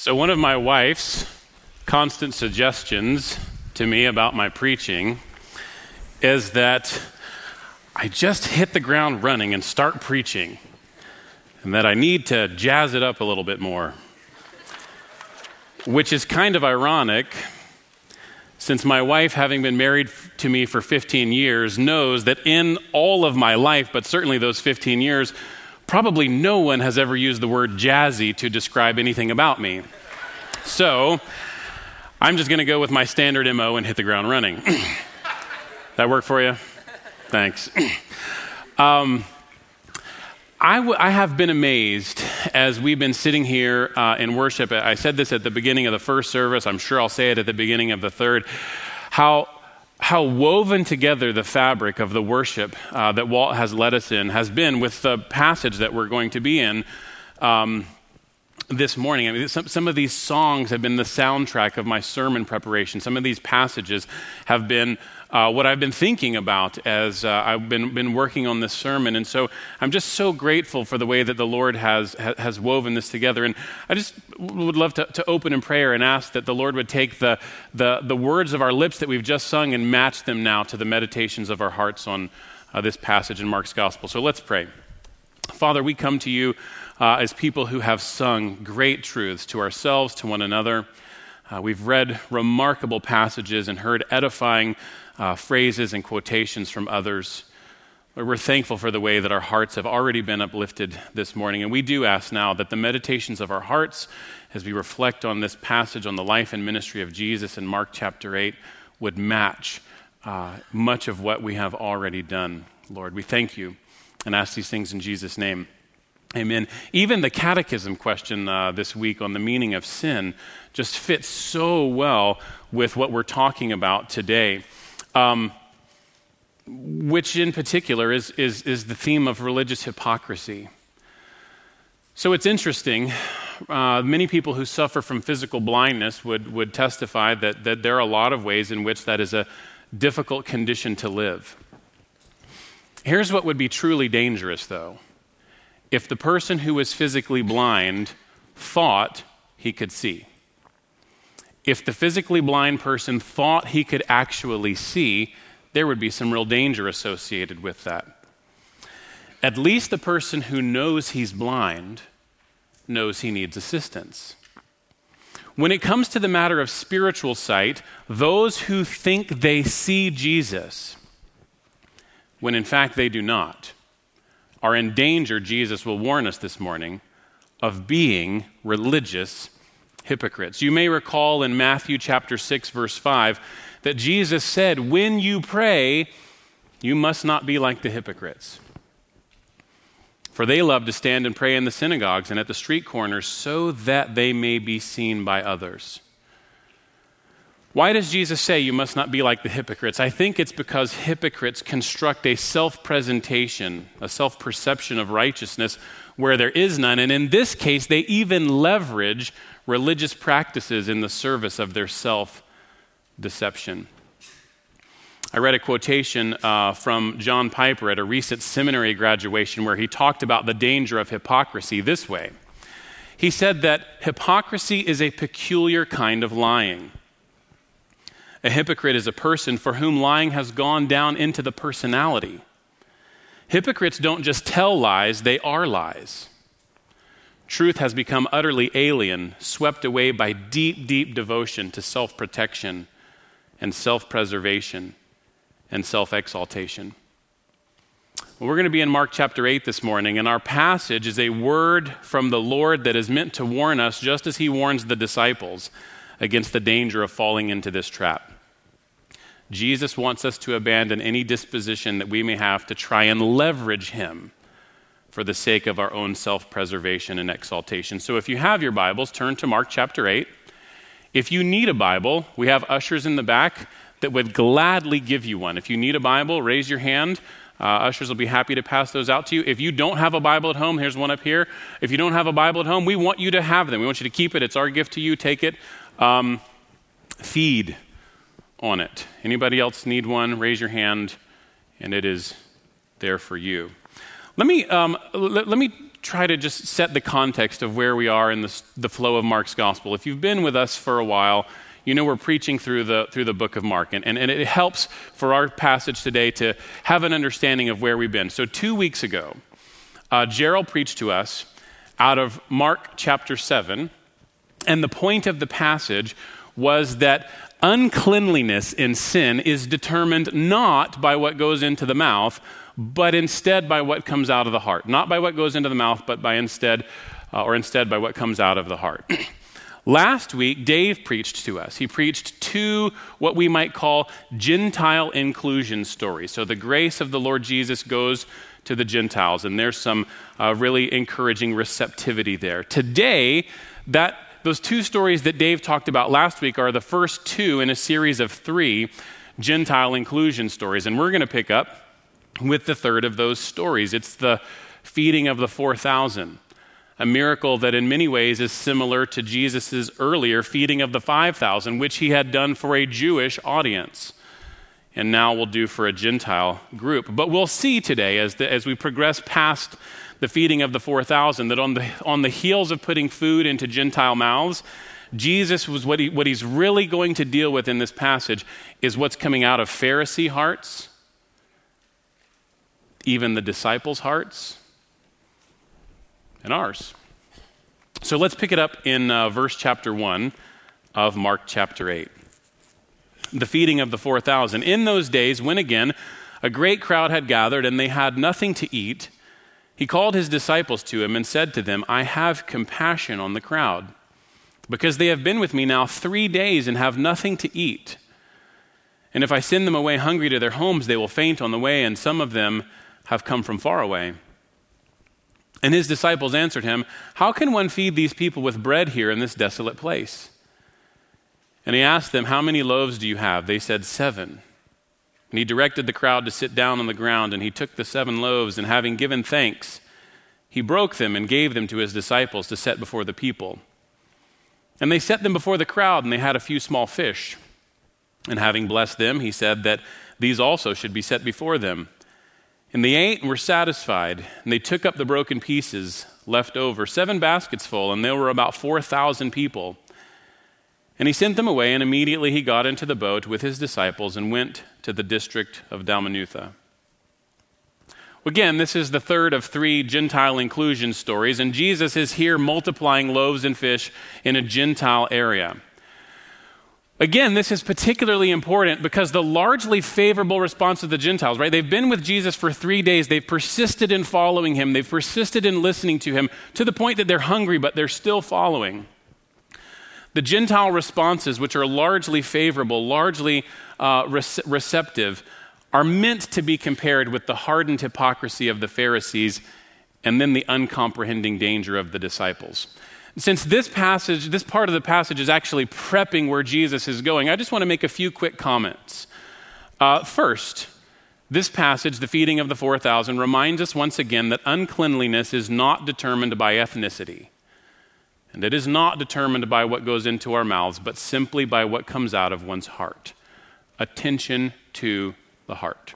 So, one of my wife's constant suggestions to me about my preaching is that I just hit the ground running and start preaching, and that I need to jazz it up a little bit more. Which is kind of ironic since my wife, having been married to me for 15 years, knows that in all of my life, but certainly those 15 years, probably no one has ever used the word jazzy to describe anything about me. So I'm just going to go with my standard MO and hit the ground running. that work for you? Thanks. Um, I, w- I have been amazed as we've been sitting here uh, in worship. I said this at the beginning of the first service. I'm sure I'll say it at the beginning of the third. How how woven together the fabric of the worship uh, that Walt has led us in has been with the passage that we're going to be in um, this morning. I mean, some, some of these songs have been the soundtrack of my sermon preparation. Some of these passages have been uh, what I've been thinking about as uh, I've been, been working on this sermon. And so I'm just so grateful for the way that the Lord has, has woven this together. And I just would love to, to open in prayer and ask that the Lord would take the, the, the words of our lips that we've just sung and match them now to the meditations of our hearts on uh, this passage in Mark's gospel. So let's pray. Father, we come to you uh, as people who have sung great truths to ourselves, to one another. Uh, we've read remarkable passages and heard edifying uh, phrases and quotations from others. we're thankful for the way that our hearts have already been uplifted this morning. And we do ask now that the meditations of our hearts, as we reflect on this passage on the life and ministry of Jesus in Mark chapter 8, would match uh, much of what we have already done. Lord, we thank you and ask these things in Jesus' name. Amen. Even the catechism question uh, this week on the meaning of sin just fits so well with what we're talking about today, um, which in particular is, is, is the theme of religious hypocrisy. So it's interesting. Uh, many people who suffer from physical blindness would, would testify that, that there are a lot of ways in which that is a difficult condition to live. Here's what would be truly dangerous, though if the person who was physically blind thought he could see. If the physically blind person thought he could actually see, there would be some real danger associated with that. At least the person who knows he's blind knows he needs assistance. When it comes to the matter of spiritual sight, those who think they see Jesus, when in fact they do not, are in danger, Jesus will warn us this morning, of being religious hypocrites. You may recall in Matthew chapter 6 verse 5 that Jesus said, "When you pray, you must not be like the hypocrites." For they love to stand and pray in the synagogues and at the street corners so that they may be seen by others. Why does Jesus say you must not be like the hypocrites? I think it's because hypocrites construct a self presentation, a self perception of righteousness where there is none. And in this case, they even leverage religious practices in the service of their self deception. I read a quotation uh, from John Piper at a recent seminary graduation where he talked about the danger of hypocrisy this way. He said that hypocrisy is a peculiar kind of lying. A hypocrite is a person for whom lying has gone down into the personality. Hypocrites don't just tell lies, they are lies. Truth has become utterly alien, swept away by deep, deep devotion to self protection and self preservation and self exaltation. Well, we're going to be in Mark chapter 8 this morning, and our passage is a word from the Lord that is meant to warn us, just as he warns the disciples against the danger of falling into this trap. Jesus wants us to abandon any disposition that we may have to try and leverage him for the sake of our own self preservation and exaltation. So if you have your Bibles, turn to Mark chapter 8. If you need a Bible, we have ushers in the back that would gladly give you one. If you need a Bible, raise your hand. Uh, ushers will be happy to pass those out to you. If you don't have a Bible at home, here's one up here. If you don't have a Bible at home, we want you to have them. We want you to keep it. It's our gift to you. Take it. Um, feed on it. Anybody else need one? Raise your hand, and it is there for you. Let me, um, let, let, me try to just set the context of where we are in the, the flow of Mark's gospel. If you've been with us for a while, you know we're preaching through the, through the book of Mark, and, and, and it helps for our passage today to have an understanding of where we've been. So, two weeks ago, uh, Gerald preached to us out of Mark chapter 7, and the point of the passage was that uncleanliness in sin is determined not by what goes into the mouth, but instead by what comes out of the heart. Not by what goes into the mouth, but by instead, uh, or instead by what comes out of the heart. Last week, Dave preached to us. He preached two what we might call Gentile inclusion stories. So the grace of the Lord Jesus goes to the Gentiles, and there's some uh, really encouraging receptivity there. Today, that those two stories that Dave talked about last week are the first two in a series of three Gentile inclusion stories, and we're going to pick up with the third of those stories. It's the feeding of the 4,000, a miracle that in many ways is similar to Jesus' earlier feeding of the 5,000, which he had done for a Jewish audience and now will do for a Gentile group. But we'll see today as, the, as we progress past the feeding of the 4,000 that on the, on the heels of putting food into Gentile mouths, Jesus was what, he, what he's really going to deal with in this passage is what's coming out of Pharisee hearts, even the disciples' hearts, and ours. So let's pick it up in uh, verse chapter 1 of Mark chapter 8 the feeding of the 4,000. In those days, when again a great crowd had gathered and they had nothing to eat, he called his disciples to him and said to them, I have compassion on the crowd, because they have been with me now three days and have nothing to eat. And if I send them away hungry to their homes, they will faint on the way, and some of them have come from far away. And his disciples answered him, How can one feed these people with bread here in this desolate place? And he asked them, How many loaves do you have? They said, Seven. And he directed the crowd to sit down on the ground, and he took the seven loaves, and having given thanks, he broke them and gave them to his disciples to set before the people. And they set them before the crowd, and they had a few small fish. And having blessed them, he said that these also should be set before them. And they ate and were satisfied, and they took up the broken pieces left over, seven baskets full, and there were about 4,000 people. And he sent them away, and immediately he got into the boat with his disciples and went to the district of Dalmanutha. Again, this is the third of three Gentile inclusion stories, and Jesus is here multiplying loaves and fish in a Gentile area. Again, this is particularly important because the largely favorable response of the Gentiles, right? They've been with Jesus for three days. They've persisted in following him. They've persisted in listening to him to the point that they're hungry, but they're still following. The Gentile responses, which are largely favorable, largely uh, receptive, are meant to be compared with the hardened hypocrisy of the Pharisees and then the uncomprehending danger of the disciples. Since this passage, this part of the passage is actually prepping where Jesus is going, I just want to make a few quick comments. Uh, first, this passage, the feeding of the 4,000, reminds us once again that uncleanliness is not determined by ethnicity. And it is not determined by what goes into our mouths, but simply by what comes out of one's heart. Attention to the heart.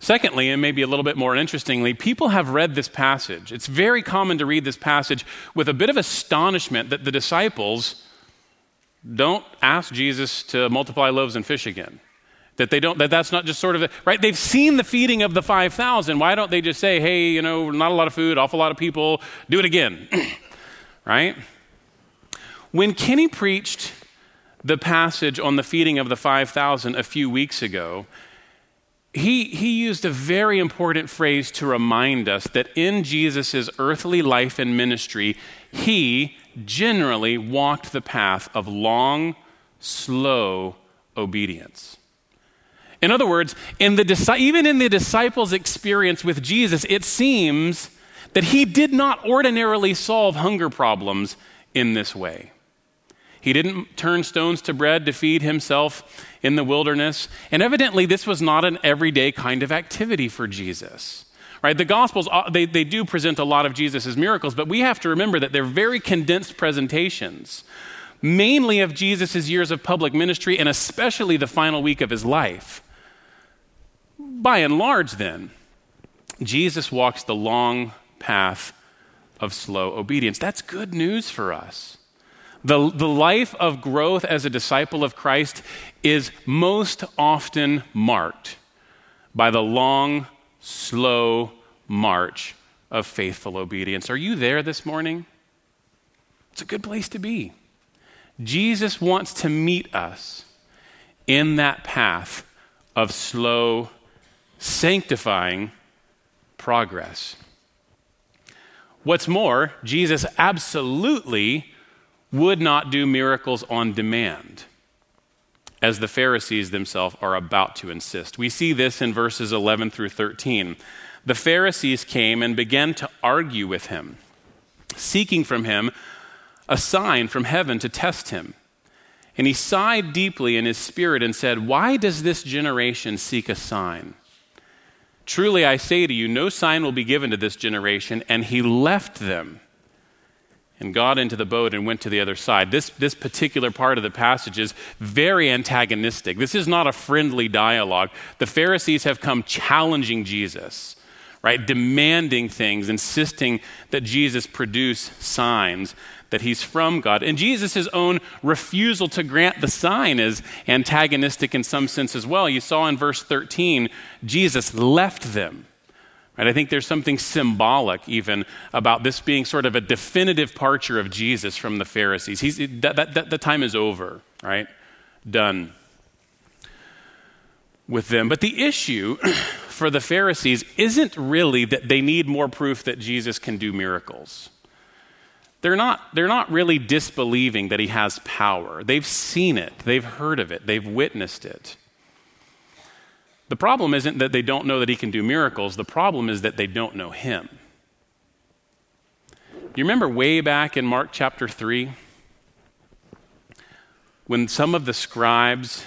Secondly, and maybe a little bit more interestingly, people have read this passage. It's very common to read this passage with a bit of astonishment that the disciples don't ask Jesus to multiply loaves and fish again. That they don't, that that's not just sort of, a, right? They've seen the feeding of the 5,000. Why don't they just say, hey, you know, not a lot of food, awful lot of people, do it again? right? When Kenny preached the passage on the feeding of the 5,000 a few weeks ago, he, he used a very important phrase to remind us that in Jesus' earthly life and ministry, he generally walked the path of long, slow obedience. In other words, in the, even in the disciples' experience with Jesus, it seems that he did not ordinarily solve hunger problems in this way. He didn't turn stones to bread to feed himself in the wilderness. And evidently, this was not an everyday kind of activity for Jesus. Right? The Gospels, uh, they, they do present a lot of Jesus' miracles, but we have to remember that they're very condensed presentations, mainly of Jesus' years of public ministry and especially the final week of his life. By and large, then, Jesus walks the long, path of slow obedience. That's good news for us. The, the life of growth as a disciple of Christ is most often marked by the long, slow march of faithful obedience. Are you there this morning? It's a good place to be. Jesus wants to meet us in that path of slow, sanctifying progress. What's more, Jesus absolutely would not do miracles on demand, as the Pharisees themselves are about to insist. We see this in verses 11 through 13. The Pharisees came and began to argue with him, seeking from him a sign from heaven to test him. And he sighed deeply in his spirit and said, Why does this generation seek a sign? Truly I say to you, no sign will be given to this generation. And he left them and got into the boat and went to the other side. This, this particular part of the passage is very antagonistic. This is not a friendly dialogue. The Pharisees have come challenging Jesus, right? Demanding things, insisting that Jesus produce signs, that he's from God. And Jesus' own refusal to grant the sign is antagonistic in some sense as well. You saw in verse 13, Jesus left them. And I think there's something symbolic even about this being sort of a definitive departure of Jesus from the Pharisees. He's, that, that, that, the time is over, right? Done with them. But the issue for the Pharisees isn't really that they need more proof that Jesus can do miracles. They're not, they're not really disbelieving that he has power. They've seen it, they've heard of it, they've witnessed it. The problem isn't that they don't know that he can do miracles, the problem is that they don't know him. You remember way back in Mark chapter 3 when some of the scribes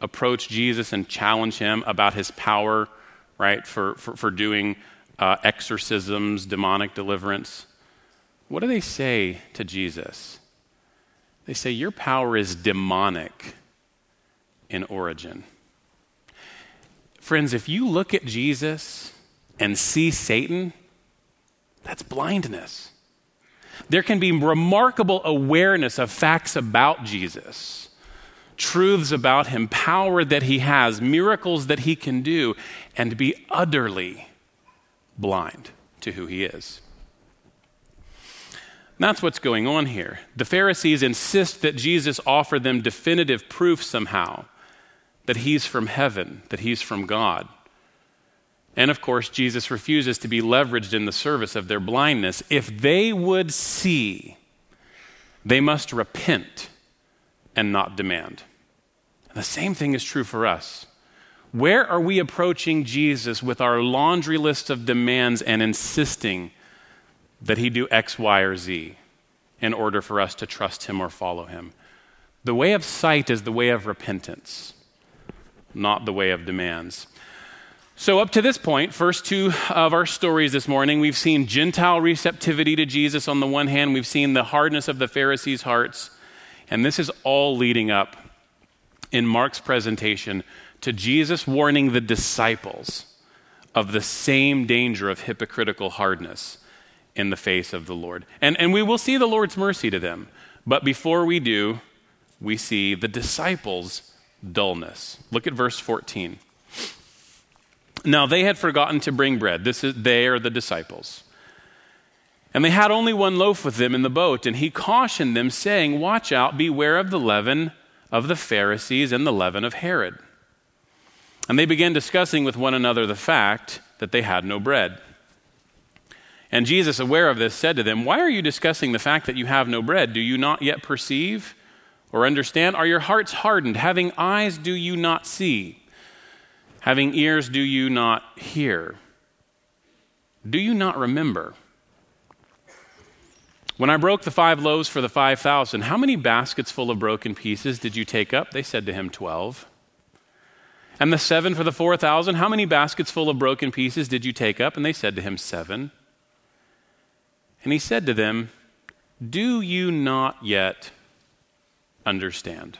approached Jesus and challenged him about his power, right, for, for, for doing uh, exorcisms, demonic deliverance? What do they say to Jesus? They say, Your power is demonic in origin. Friends, if you look at Jesus and see Satan, that's blindness. There can be remarkable awareness of facts about Jesus, truths about him, power that he has, miracles that he can do, and be utterly blind to who he is. that's what's going on here. The Pharisees insist that Jesus offer them definitive proof somehow that he's from heaven, that he's from God. And of course, Jesus refuses to be leveraged in the service of their blindness. If they would see, they must repent and not demand. And the same thing is true for us. Where are we approaching Jesus with our laundry list of demands and insisting that he do X, Y, or Z in order for us to trust him or follow him? The way of sight is the way of repentance not the way of demands. So, up to this point, first two of our stories this morning, we've seen Gentile receptivity to Jesus on the one hand, we've seen the hardness of the Pharisees' hearts, and this is all leading up in Mark's presentation to Jesus warning the disciples of the same danger of hypocritical hardness in the face of the Lord. And, and we will see the Lord's mercy to them. But before we do, we see the disciples' dullness. Look at verse 14. Now they had forgotten to bring bread. This is they are the disciples. And they had only one loaf with them in the boat, and he cautioned them, saying, Watch out, beware of the leaven of the Pharisees and the leaven of Herod. And they began discussing with one another the fact that they had no bread. And Jesus, aware of this, said to them, Why are you discussing the fact that you have no bread? Do you not yet perceive? Or understand? Are your hearts hardened? Having eyes, do you not see? Having ears, do you not hear? Do you not remember? When I broke the five loaves for the 5,000, how many baskets full of broken pieces did you take up? They said to him, 12. And the seven for the 4,000, how many baskets full of broken pieces did you take up? And they said to him, Seven. And he said to them, Do you not yet understand.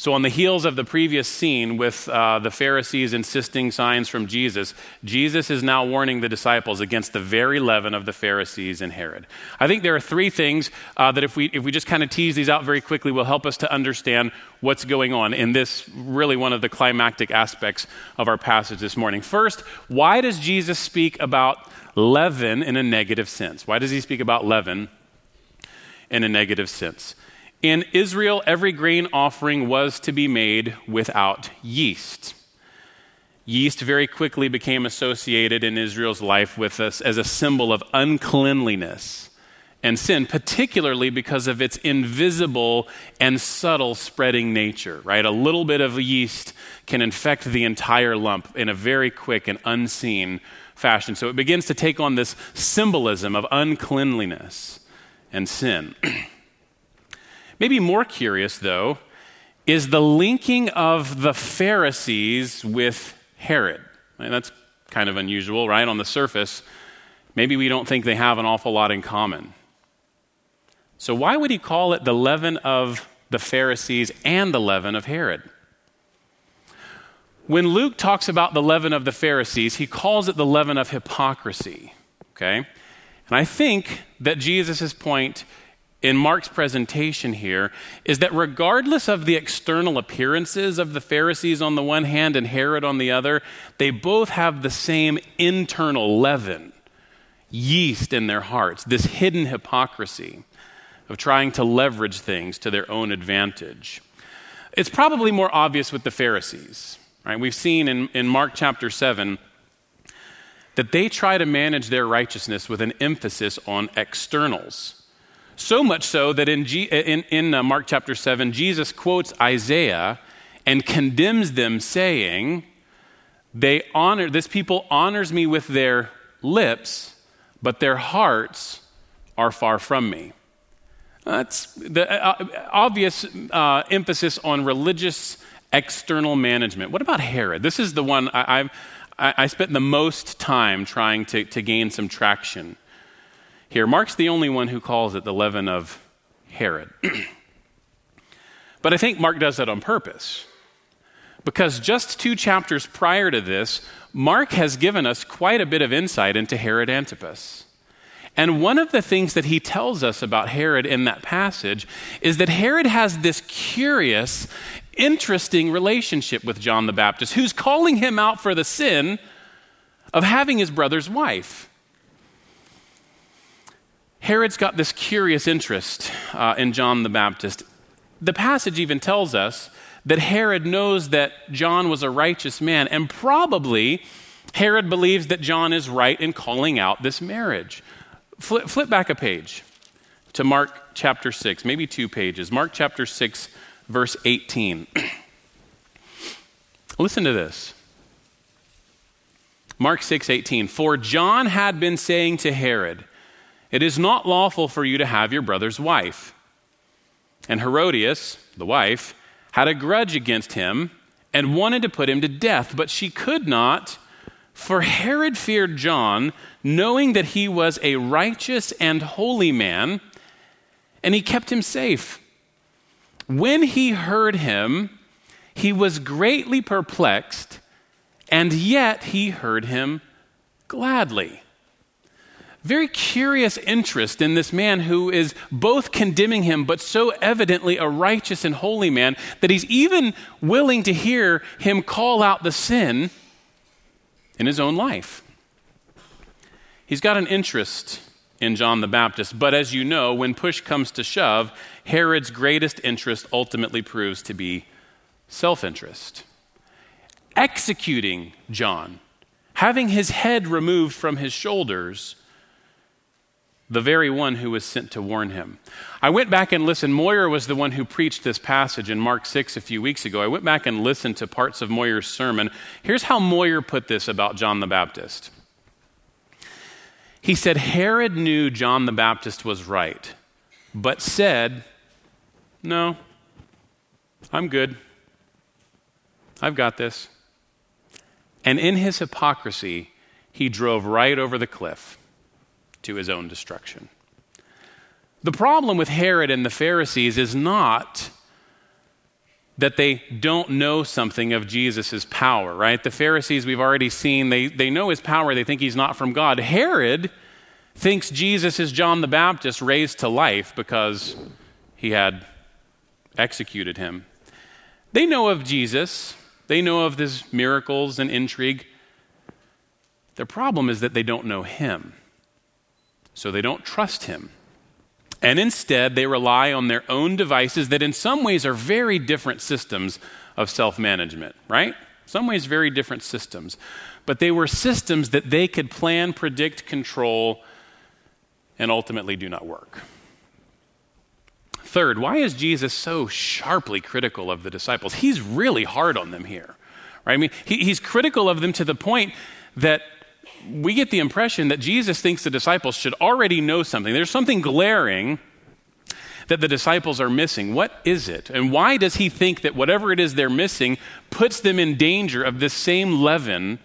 So, on the heels of the previous scene with uh, the Pharisees insisting signs from Jesus, Jesus is now warning the disciples against the very leaven of the Pharisees and Herod. I think there are three things uh, that, if we, if we just kind of tease these out very quickly, will help us to understand what's going on in this really one of the climactic aspects of our passage this morning. First, why does Jesus speak about leaven in a negative sense? Why does he speak about leaven in a negative sense? In Israel, every grain offering was to be made without yeast. Yeast very quickly became associated in Israel's life with us as a symbol of uncleanliness and sin, particularly because of its invisible and subtle spreading nature, right? A little bit of yeast can infect the entire lump in a very quick and unseen fashion. So it begins to take on this symbolism of uncleanliness and sin. Maybe more curious, though, is the linking of the Pharisees with Herod. And that's kind of unusual, right? On the surface, maybe we don't think they have an awful lot in common. So, why would he call it the leaven of the Pharisees and the leaven of Herod? When Luke talks about the leaven of the Pharisees, he calls it the leaven of hypocrisy. Okay? And I think that Jesus' point in Mark's presentation here is that regardless of the external appearances of the Pharisees on the one hand and Herod on the other, they both have the same internal leaven, yeast in their hearts, this hidden hypocrisy of trying to leverage things to their own advantage. It's probably more obvious with the Pharisees. Right? We've seen in, in Mark chapter 7 that they try to manage their righteousness with an emphasis on externals so much so that in, G, in, in uh, Mark chapter 7, Jesus quotes Isaiah and condemns them, saying, they honor, This people honors me with their lips, but their hearts are far from me. That's the uh, obvious uh, emphasis on religious external management. What about Herod? This is the one I, I've, I spent the most time trying to, to gain some traction here. Mark's the only one who calls it the leaven of Herod. but I think Mark does that on purpose. Because just two chapters prior to this, Mark has given us quite a bit of insight into Herod Antipas. And one of the things that he tells us about Herod in that passage is that Herod has this curious, interesting relationship with John the Baptist, who's calling him out for the sin of having his brother's wife. Herod's got this curious interest uh, in John the Baptist. The passage even tells us that Herod knows that John was a righteous man, and probably Herod believes that John is right in calling out this marriage. Flip, flip back a page to Mark chapter 6, maybe two pages. Mark chapter 6, verse 18. Listen to this. Mark 6, 18. For John had been saying to Herod, it is not lawful for you to have your brother's wife. And Herodias, the wife, had a grudge against him and wanted to put him to death, but she could not, for Herod feared John, knowing that he was a righteous and holy man, and he kept him safe. When he heard him, he was greatly perplexed, and yet he heard him gladly very curious interest in this man who is both condemning him, but so evidently a righteous and holy man that he's even willing to hear him call out the sin in his own life. He's got an interest in John the Baptist, but as you know, when push comes to shove, Herod's greatest interest ultimately proves to be self interest. Executing John, having his head removed from his shoulders the very one who was sent to warn him. I went back and listened. Moyer was the one who preached this passage in Mark 6 a few weeks ago. I went back and listened to parts of Moyer's sermon. Here's how Moyer put this about John the Baptist. He said, Herod knew John the Baptist was right, but said, No, I'm good. I've got this. And in his hypocrisy, he drove right over the cliff to his own destruction. The problem with Herod and the Pharisees is not that they don't know something of Jesus' power, right? The Pharisees, we've already seen, they, they know his power, they think he's not from God. Herod thinks Jesus is John the Baptist raised to life because he had executed him. They know of Jesus, they know of his miracles and intrigue. Their problem is that they don't know him, so they don't trust him. And instead, they rely on their own devices that, in some ways, are very different systems of self management, right? Some ways, very different systems. But they were systems that they could plan, predict, control, and ultimately do not work. Third, why is Jesus so sharply critical of the disciples? He's really hard on them here. Right? I mean, he, he's critical of them to the point that we get the impression that Jesus thinks the disciples should already know something. There's something glaring that the disciples are missing. What is it? And why does he think that whatever it is they're missing puts them in danger of this same leaven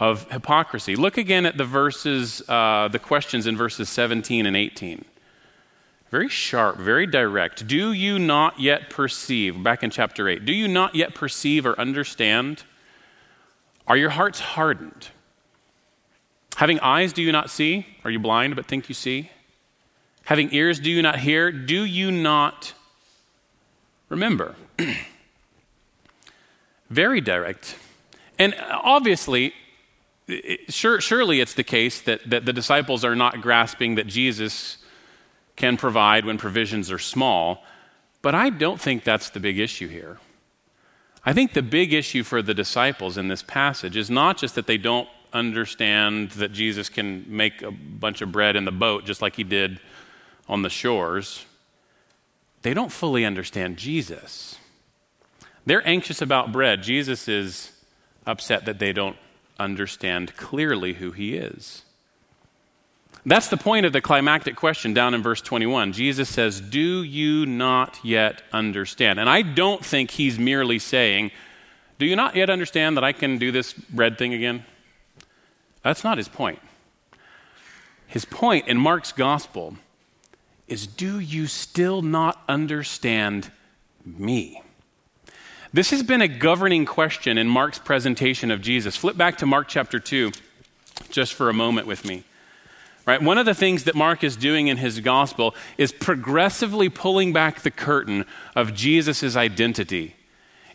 of hypocrisy? Look again at the verses, uh, the questions in verses 17 and 18. Very sharp, very direct. Do you not yet perceive, back in chapter 8, do you not yet perceive or understand? Are your hearts hardened? Having eyes, do you not see? Are you blind but think you see? Having ears, do you not hear? Do you not remember? Very direct. And obviously, it, sure, surely it's the case that, that the disciples are not grasping that Jesus can provide when provisions are small, but I don't think that's the big issue here. I think the big issue for the disciples in this passage is not just that they don't understand that Jesus can make a bunch of bread in the boat just like he did on the shores, they don't fully understand Jesus. They're anxious about bread. Jesus is upset that they don't understand clearly who he is. That's the point of the climactic question down in verse 21. Jesus says, Do you not yet understand? And I don't think he's merely saying, Do you not yet understand that I can do this bread thing again? That's not his point. His point in Mark's gospel is do you still not understand me? This has been a governing question in Mark's presentation of Jesus. Flip back to Mark chapter 2 just for a moment with me. Right? One of the things that Mark is doing in his gospel is progressively pulling back the curtain of Jesus' identity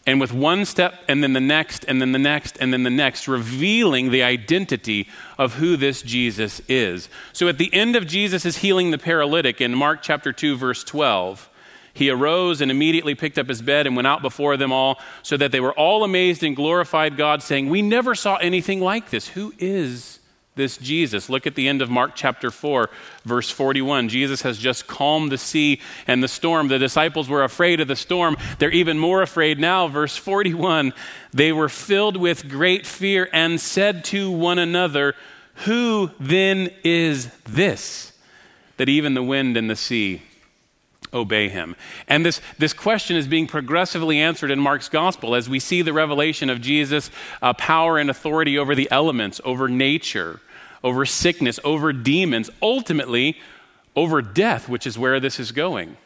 and with one step and then the next and then the next and then the next, revealing the identity of who this Jesus is. So at the end of Jesus' healing the paralytic in Mark chapter 2, verse 12, he arose and immediately picked up his bed and went out before them all, so that they were all amazed and glorified God, saying, We never saw anything like this. Who is this Jesus. Look at the end of Mark chapter 4, verse 41. Jesus has just calmed the sea and the storm. The disciples were afraid of the storm. They're even more afraid now. Verse 41 They were filled with great fear and said to one another, Who then is this that even the wind and the sea obey him? And this, this question is being progressively answered in Mark's gospel as we see the revelation of Jesus' uh, power and authority over the elements, over nature, over sickness, over demons, ultimately over death, which is where this is going.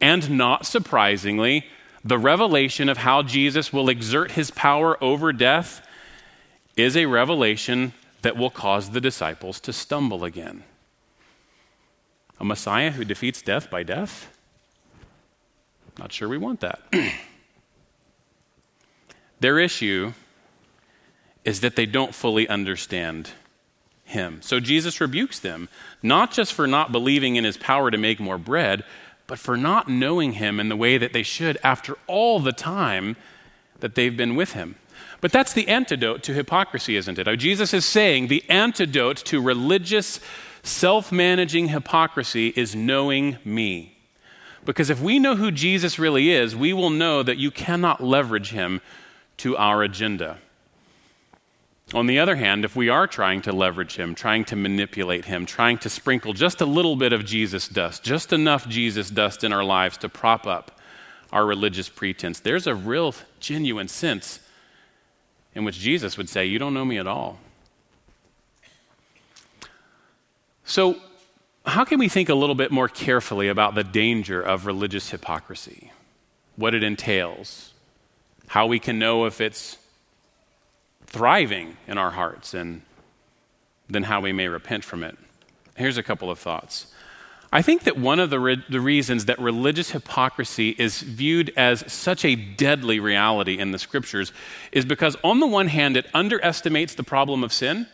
And not surprisingly, the revelation of how Jesus will exert his power over death is a revelation that will cause the disciples to stumble again. A Messiah who defeats death by death? Not sure we want that. Their issue is that they don't fully understand him. So Jesus rebukes them, not just for not believing in his power to make more bread, but for not knowing him in the way that they should after all the time that they've been with him. But that's the antidote to hypocrisy, isn't it? Oh, Jesus is saying the antidote to religious, self managing hypocrisy is knowing me. Because if we know who Jesus really is, we will know that you cannot leverage him to our agenda. On the other hand, if we are trying to leverage him, trying to manipulate him, trying to sprinkle just a little bit of Jesus dust, just enough Jesus dust in our lives to prop up our religious pretense, there's a real, genuine sense in which Jesus would say, You don't know me at all. So, how can we think a little bit more carefully about the danger of religious hypocrisy? What it entails, how we can know if it's thriving in our hearts, and then how we may repent from it. Here's a couple of thoughts. I think that one of the, re- the reasons that religious hypocrisy is viewed as such a deadly reality in the scriptures is because, on the one hand, it underestimates the problem of sin,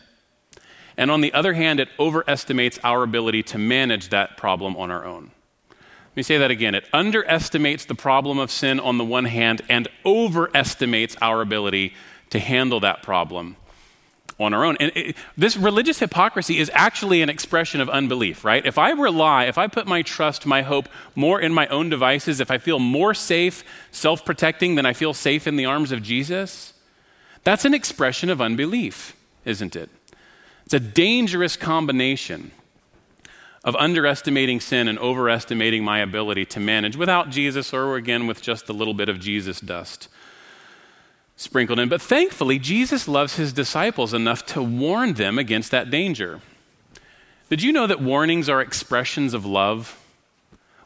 and on the other hand, it overestimates our ability to manage that problem on our own. Let me say that again. It underestimates the problem of sin on the one hand and overestimates our ability to handle that problem on our own. And it, this religious hypocrisy is actually an expression of unbelief, right? If I rely, if I put my trust, my hope more in my own devices, if I feel more safe self protecting than I feel safe in the arms of Jesus, that's an expression of unbelief, isn't it? It's a dangerous combination of underestimating sin and overestimating my ability to manage without Jesus or again with just a little bit of Jesus dust sprinkled in. But thankfully, Jesus loves his disciples enough to warn them against that danger. Did you know that warnings are expressions of love?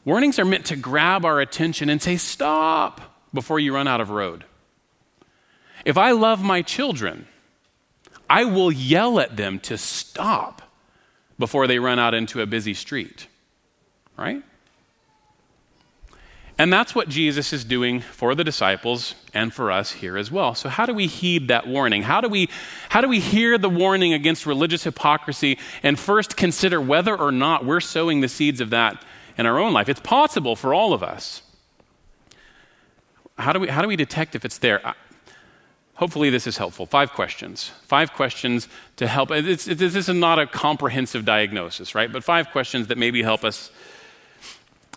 Warnings are meant to grab our attention and say, Stop, before you run out of road. If I love my children, I will yell at them to stop before they run out into a busy street, right? And that's what Jesus is doing for the disciples and for us here as well. So how do we heed that warning? How do we how do we hear the warning against religious hypocrisy and first consider whether or not we're sowing the seeds of that in our own life? It's possible for all of us. How do we how do we detect if it's there? Hopefully, this is helpful. Five questions. Five questions to help. It's, it, this is not a comprehensive diagnosis, right? But five questions that maybe help us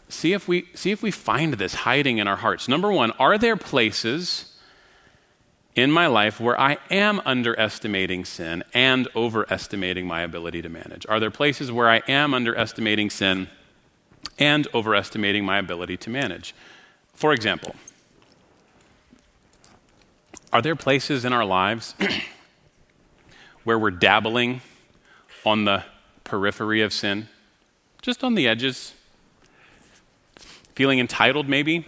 see if we see if we find this hiding in our hearts. Number 1, are there places in my life where I am underestimating sin and overestimating my ability to manage? Are there places where I am underestimating sin and overestimating my ability to manage? For example, are there places in our lives where we're dabbling on the periphery of sin? Just on the edges? Feeling entitled maybe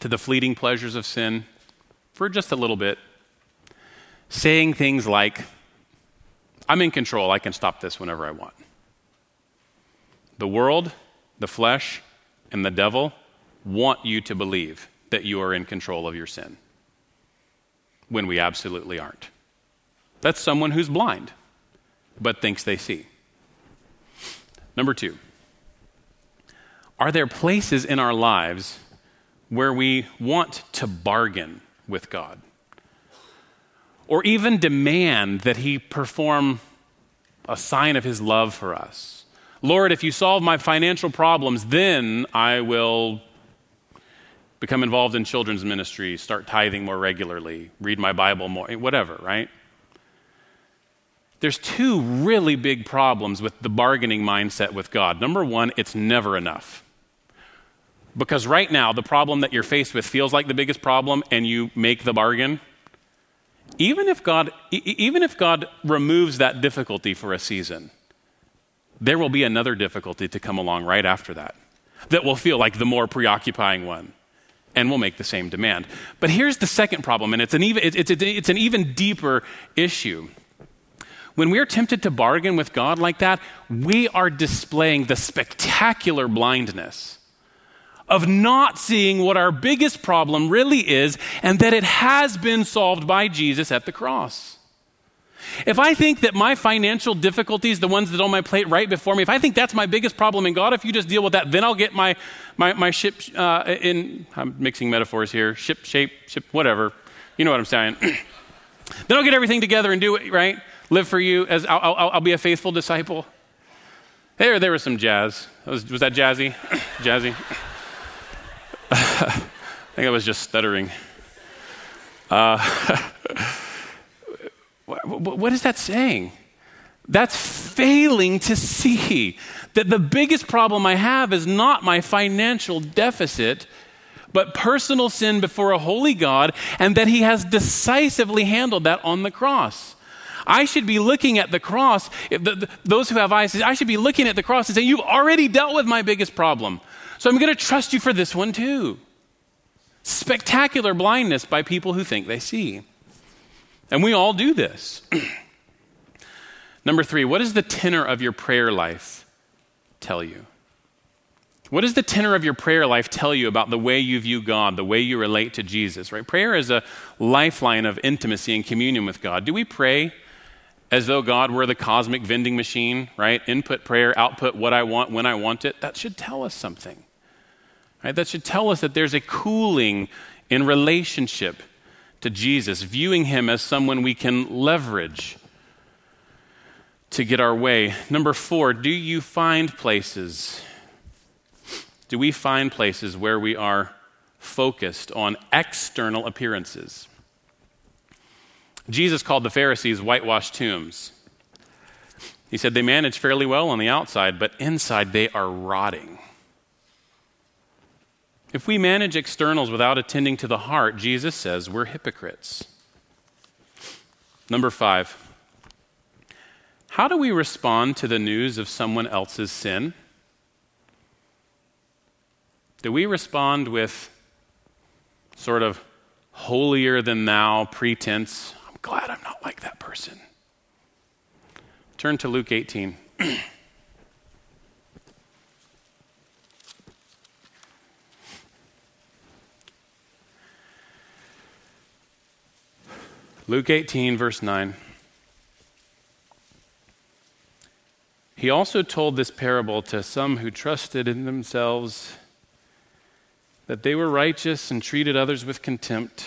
to the fleeting pleasures of sin for just a little bit, saying things like, I'm in control, I can stop this whenever I want. The world, the flesh, and the devil want you to believe that you are in control of your sin when we absolutely aren't. That's someone who's blind but thinks they see. Number two, are there places in our lives where we want to bargain with God? Or even demand that He perform a sign of His love for us? Lord, if you solve my financial problems, then I will become involved in children's ministry, start tithing more regularly, read my Bible more, whatever, right? There's two really big problems with the bargaining mindset with God. Number one, it's never enough. Because right now, the problem that you're faced with feels like the biggest problem, and you make the bargain. Even if God, even if God removes that difficulty for a season, there will be another difficulty to come along right after that that will feel like the more preoccupying one and will make the same demand. But here's the second problem, and it's an even, it's, it's, it's an even deeper issue. When we are tempted to bargain with God like that, we are displaying the spectacular blindness of not seeing what our biggest problem really is and that it has been solved by Jesus at the cross. If I think that my financial difficulties, the ones that are on my plate right before me, if I think that's my biggest problem in God, if you just deal with that, then I'll get my, my, my ship uh, in, I'm mixing metaphors here, ship shape, ship, whatever. You know what I'm saying. then I'll get everything together and do it, right? Live for you as I'll, I'll, I'll be a faithful disciple. There, there was some jazz. Was, was that jazzy? jazzy? I think I was just stuttering. Uh, what is that saying? That's failing to see that the biggest problem I have is not my financial deficit, but personal sin before a holy God, and that He has decisively handled that on the cross. I should be looking at the cross, the, the, those who have eyes, I should be looking at the cross and saying, You've already dealt with my biggest problem. So I'm going to trust you for this one too. spectacular blindness by people who think they see. And we all do this. Number three, what does the tenor of your prayer life tell you? What does the tenor of your prayer life tell you about the way you view God, the way you relate to Jesus, right? Prayer is a lifeline of intimacy and communion with God. Do we pray as though God were the cosmic vending machine, right? Input prayer, output what I want when I want it? That should tell us something. Right? That should tell us that there's a cooling in relationship to Jesus, viewing him as someone we can leverage to get our way. Number four, do you find places? Do we find places where we are focused on external appearances? Jesus called the Pharisees whitewashed tombs. He said they manage fairly well on the outside, but inside they are rotting. If we manage externals without attending to the heart, Jesus says we're hypocrites. Number five, how do we respond to the news of someone else's sin? Do we respond with sort of holier than thou pretense? Glad I'm not like that person. Turn to Luke 18. Luke 18, verse 9. He also told this parable to some who trusted in themselves that they were righteous and treated others with contempt.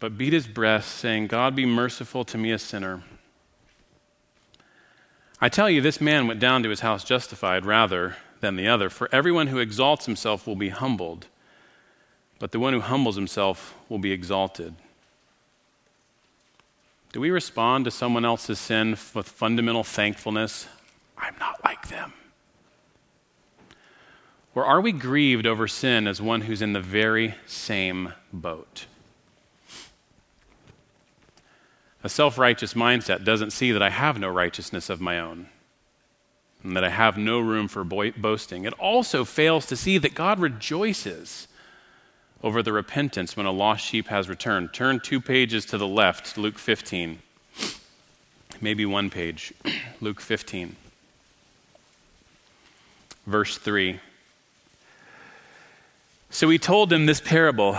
but beat his breast, saying, God be merciful to me, a sinner. I tell you, this man went down to his house justified rather than the other. For everyone who exalts himself will be humbled, but the one who humbles himself will be exalted. Do we respond to someone else's sin with fundamental thankfulness? I'm not like them. Or are we grieved over sin as one who's in the very same boat? A self righteous mindset doesn't see that I have no righteousness of my own and that I have no room for boasting. It also fails to see that God rejoices over the repentance when a lost sheep has returned. Turn two pages to the left, Luke 15. Maybe one page, Luke 15. Verse 3. So he told them this parable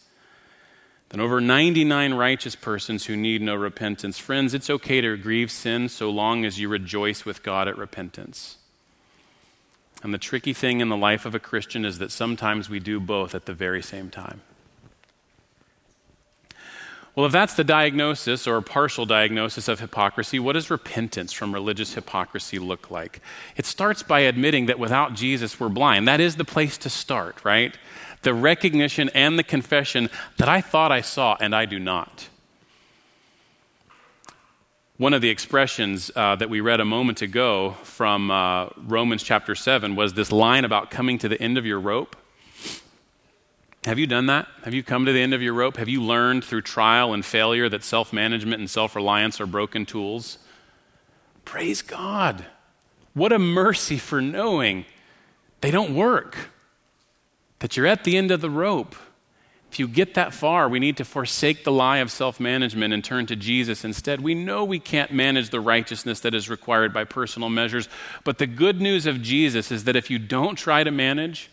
than over 99 righteous persons who need no repentance. Friends, it's okay to grieve sin so long as you rejoice with God at repentance. And the tricky thing in the life of a Christian is that sometimes we do both at the very same time. Well, if that's the diagnosis or partial diagnosis of hypocrisy, what does repentance from religious hypocrisy look like? It starts by admitting that without Jesus, we're blind. That is the place to start, right? The recognition and the confession that I thought I saw and I do not. One of the expressions uh, that we read a moment ago from uh, Romans chapter 7 was this line about coming to the end of your rope. Have you done that? Have you come to the end of your rope? Have you learned through trial and failure that self management and self reliance are broken tools? Praise God. What a mercy for knowing they don't work, that you're at the end of the rope. If you get that far, we need to forsake the lie of self management and turn to Jesus instead. We know we can't manage the righteousness that is required by personal measures, but the good news of Jesus is that if you don't try to manage,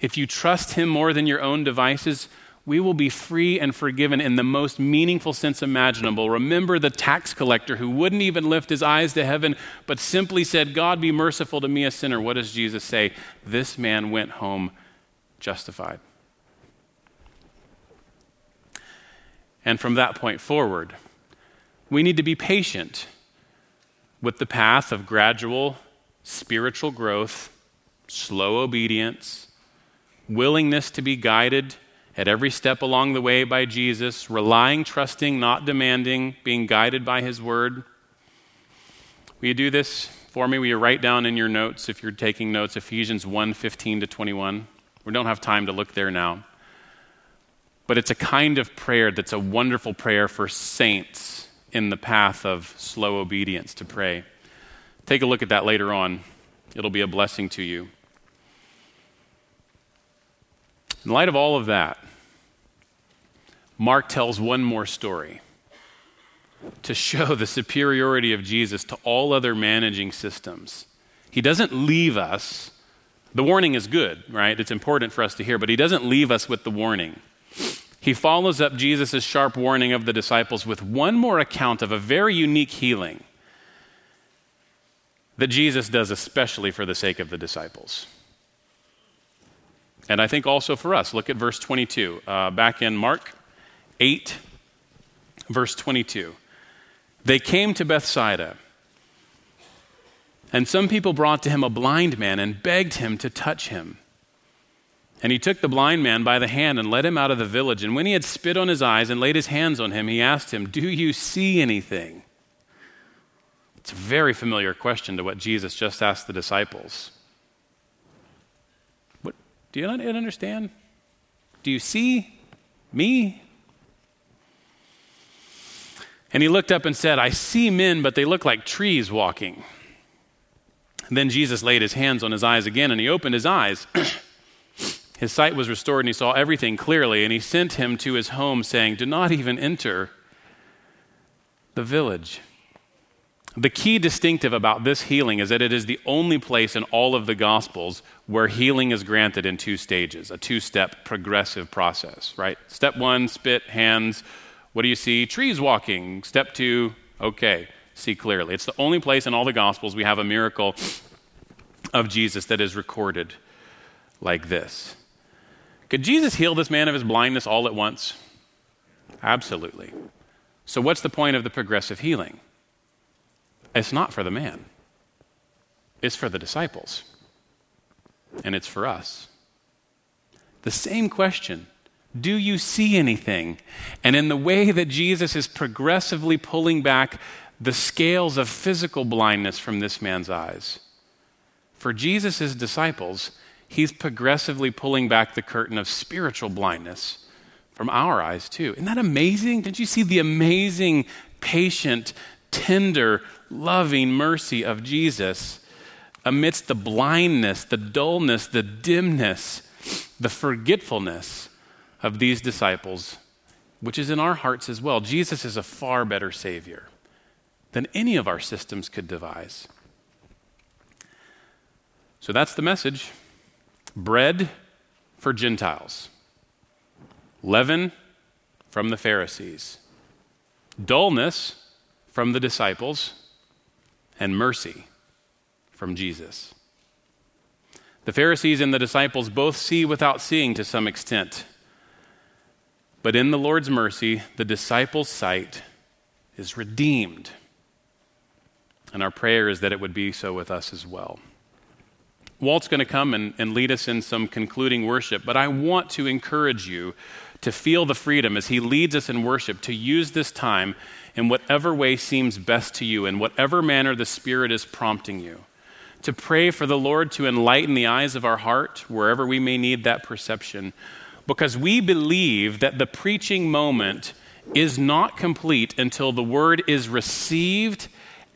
if you trust Him more than your own devices, we will be free and forgiven in the most meaningful sense imaginable. Remember the tax collector who wouldn't even lift his eyes to heaven, but simply said, God, be merciful to me, a sinner. What does Jesus say? This man went home justified. And from that point forward, we need to be patient with the path of gradual spiritual growth, slow obedience, willingness to be guided at every step along the way by Jesus, relying, trusting, not demanding, being guided by his word. Will you do this for me? Will you write down in your notes, if you're taking notes, Ephesians 1 15 to 21? We don't have time to look there now. But it's a kind of prayer that's a wonderful prayer for saints in the path of slow obedience to pray. Take a look at that later on. It'll be a blessing to you. In light of all of that, Mark tells one more story to show the superiority of Jesus to all other managing systems. He doesn't leave us. The warning is good, right? It's important for us to hear, but he doesn't leave us with the warning. He follows up Jesus' sharp warning of the disciples with one more account of a very unique healing that Jesus does especially for the sake of the disciples. And I think also for us. Look at verse 22. Uh, back in Mark 8, verse 22. They came to Bethsaida, and some people brought to him a blind man and begged him to touch him. And he took the blind man by the hand and led him out of the village. And when he had spit on his eyes and laid his hands on him, he asked him, Do you see anything? It's a very familiar question to what Jesus just asked the disciples. What, do you not understand? Do you see me? And he looked up and said, I see men, but they look like trees walking. Then Jesus laid his hands on his eyes again, and he opened his eyes. his sight was restored, and he saw everything clearly. And he sent him to his home, saying, Do not even enter the village. The key distinctive about this healing is that it is the only place in all of the Gospels where healing is granted in two stages, a two step progressive process, right? Step one, spit, hands what do you see? Trees walking. Step two, okay, see clearly. It's the only place in all the Gospels we have a miracle of Jesus that is recorded like this. Could Jesus heal this man of his blindness all at once? Absolutely. So, what's the point of the progressive healing? It's not for the man, it's for the disciples, and it's for us. The same question do you see anything? And in the way that Jesus is progressively pulling back the scales of physical blindness from this man's eyes, for Jesus' disciples, he's progressively pulling back the curtain of spiritual blindness from our eyes, too. Isn't that amazing? Didn't you see the amazing, patient, tender, loving mercy of Jesus amidst the blindness, the dullness, the dimness, the forgetfulness of these disciples, which is in our hearts as well. Jesus is a far better Savior than any of our systems could devise. So that's the message bread for Gentiles, leaven from the Pharisees, dullness from the disciples, and mercy from Jesus. The Pharisees and the disciples both see without seeing to some extent. But in the Lord's mercy, the disciples' sight is redeemed. And our prayer is that it would be so with us as well. Walt's going to come and, and lead us in some concluding worship, but I want to encourage you to feel the freedom as he leads us in worship to use this time in whatever way seems best to you, in whatever manner the Spirit is prompting you. To pray for the Lord to enlighten the eyes of our heart wherever we may need that perception because we believe that the preaching moment is not complete until the word is received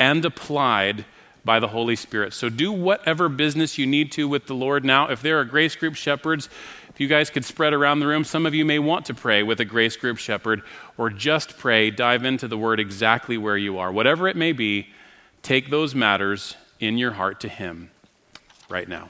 and applied by the Holy Spirit. So do whatever business you need to with the Lord now. If there are grace group shepherds, if you guys could spread around the room, some of you may want to pray with a grace group shepherd or just pray, dive into the word exactly where you are. Whatever it may be, take those matters in your heart to Him right now.